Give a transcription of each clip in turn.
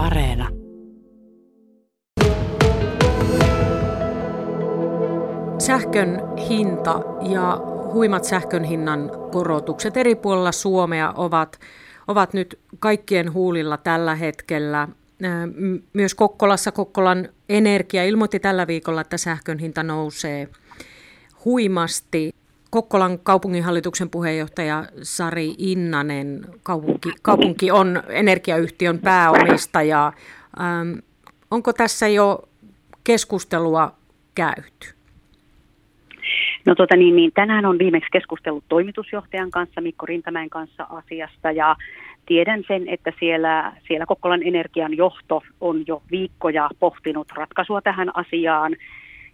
Areena. Sähkön hinta ja huimat sähkön hinnan korotukset eri puolilla Suomea ovat, ovat nyt kaikkien huulilla tällä hetkellä. Myös Kokkolassa Kokkolan Energia ilmoitti tällä viikolla, että sähkön hinta nousee huimasti. Kokkolan kaupunginhallituksen puheenjohtaja Sari Innanen, kaupunki, kaupunki on energiayhtiön pääomistaja. Ähm, onko tässä jo keskustelua käyty? No tota niin, niin, tänään on viimeksi keskustellut toimitusjohtajan kanssa, Mikko Rintamäen kanssa asiasta ja tiedän sen, että siellä, siellä Kokkolan energian johto on jo viikkoja pohtinut ratkaisua tähän asiaan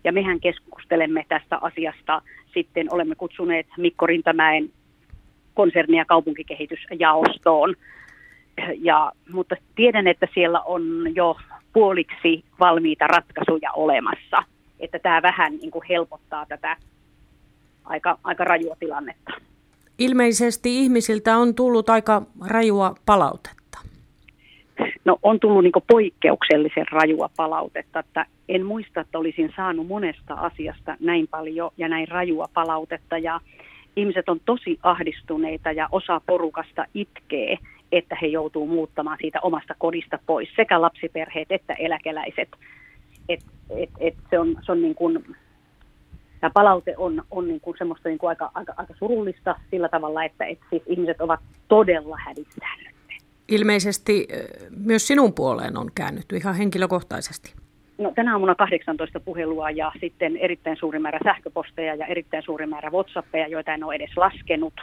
ja mehän keskustelemme tästä asiasta sitten, olemme kutsuneet Mikko Rintamäen konsernia kaupunkikehitysjaostoon. Ja, mutta tiedän, että siellä on jo puoliksi valmiita ratkaisuja olemassa, että tämä vähän niin kuin helpottaa tätä aika, aika rajua tilannetta. Ilmeisesti ihmisiltä on tullut aika rajua palautetta. No on tullut niin poikkeuksellisen rajua palautetta, että en muista, että olisin saanut monesta asiasta näin paljon ja näin rajua palautetta ja ihmiset on tosi ahdistuneita ja osa porukasta itkee, että he joutuu muuttamaan siitä omasta kodista pois, sekä lapsiperheet että eläkeläiset. Et, et, et se on, se on niin kuin, tämä palaute on, on niin kuin semmoista niin kuin aika, aika, aika surullista sillä tavalla, että et siis ihmiset ovat todella hädissään. Ilmeisesti myös sinun puoleen on käännytty ihan henkilökohtaisesti. No, tänä aamuna 18 puhelua ja sitten erittäin suuri määrä sähköposteja ja erittäin suuri määrä WhatsAppeja, joita en ole edes laskenut.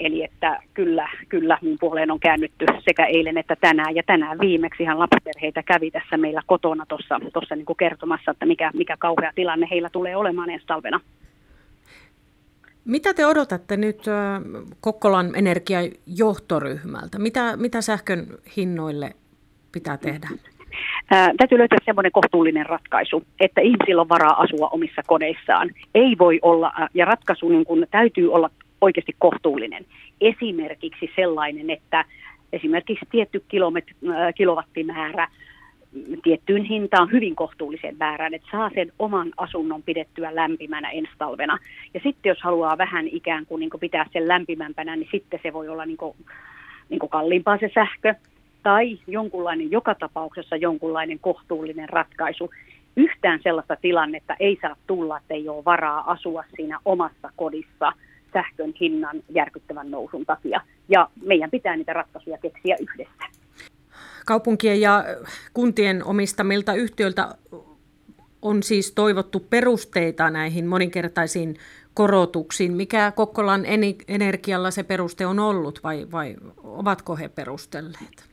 Eli että kyllä, kyllä minun puoleen on käännytty sekä eilen että tänään. Ja tänään viimeksi ihan lapsiperheitä kävi tässä meillä kotona tuossa, tuossa niin kertomassa, että mikä, mikä kauhea tilanne heillä tulee olemaan ensi talvena. Mitä te odotatte nyt Kokkolan energiajohtoryhmältä? Mitä, mitä sähkön hinnoille pitää tehdä? Ää, täytyy löytää semmoinen kohtuullinen ratkaisu, että ihmisillä on varaa asua omissa kodeissaan. Ei voi olla, ja ratkaisu niin kun, täytyy olla oikeasti kohtuullinen. Esimerkiksi sellainen, että esimerkiksi tietty kilomet, äh, kilowattimäärä tiettyyn hintaan hyvin kohtuullisen määrän, että saa sen oman asunnon pidettyä lämpimänä ensi talvena. Ja sitten jos haluaa vähän ikään kuin, niin kuin pitää sen lämpimämpänä, niin sitten se voi olla niin kuin, niin kuin kalliimpaa se sähkö tai jonkunlainen, joka tapauksessa jonkunlainen kohtuullinen ratkaisu. Yhtään sellaista tilannetta ei saa tulla, että ei ole varaa asua siinä omassa kodissa sähkön hinnan järkyttävän nousun takia. Ja meidän pitää niitä ratkaisuja keksiä yhdessä. Kaupunkien ja kuntien omistamilta yhtiöiltä on siis toivottu perusteita näihin moninkertaisiin korotuksiin. Mikä Kokkolan energialla se peruste on ollut vai, vai ovatko he perustelleet?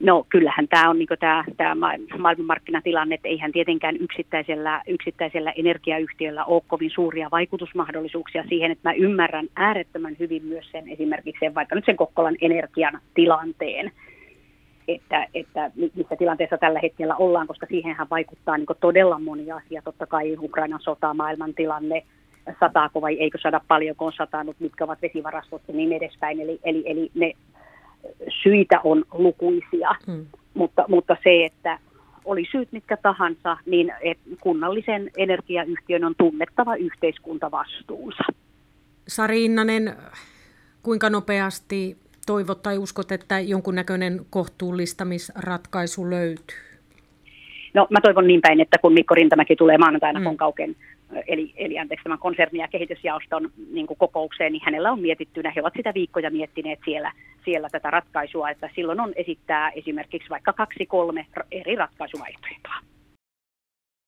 No kyllähän tämä on niin tämä, tämä maailmanmarkkinatilanne, että eihän tietenkään yksittäisellä, yksittäisellä energiayhtiöllä ole kovin suuria vaikutusmahdollisuuksia siihen, että mä ymmärrän äärettömän hyvin myös sen esimerkiksi sen, vaikka nyt sen Kokkolan energian tilanteen, että, että missä tilanteessa tällä hetkellä ollaan, koska siihenhän vaikuttaa niin todella moni asia, totta kai Ukrainan sota, maailmantilanne, sataako vai eikö sada paljon, kun on satanut, mitkä ovat vesivarastot ja niin edespäin. Eli, eli, eli ne syitä on lukuisia, hmm. mutta, mutta se, että oli syyt mitkä tahansa, niin kunnallisen energiayhtiön on tunnettava yhteiskuntavastuunsa. Sari Innanen, kuinka nopeasti toivot tai uskot, että jonkunnäköinen kohtuullistamisratkaisu löytyy? No mä toivon niin päin, että kun Mikko Rintamäki tulee maanantaina mm. Konkauken eli, eli anteeksi tämän konserni- ja kehitysjaoston niin kokoukseen, niin hänellä on mietittynä, he ovat sitä viikkoja miettineet siellä, siellä tätä ratkaisua, että silloin on esittää esimerkiksi vaikka kaksi, kolme eri ratkaisuvaihtoehtoa.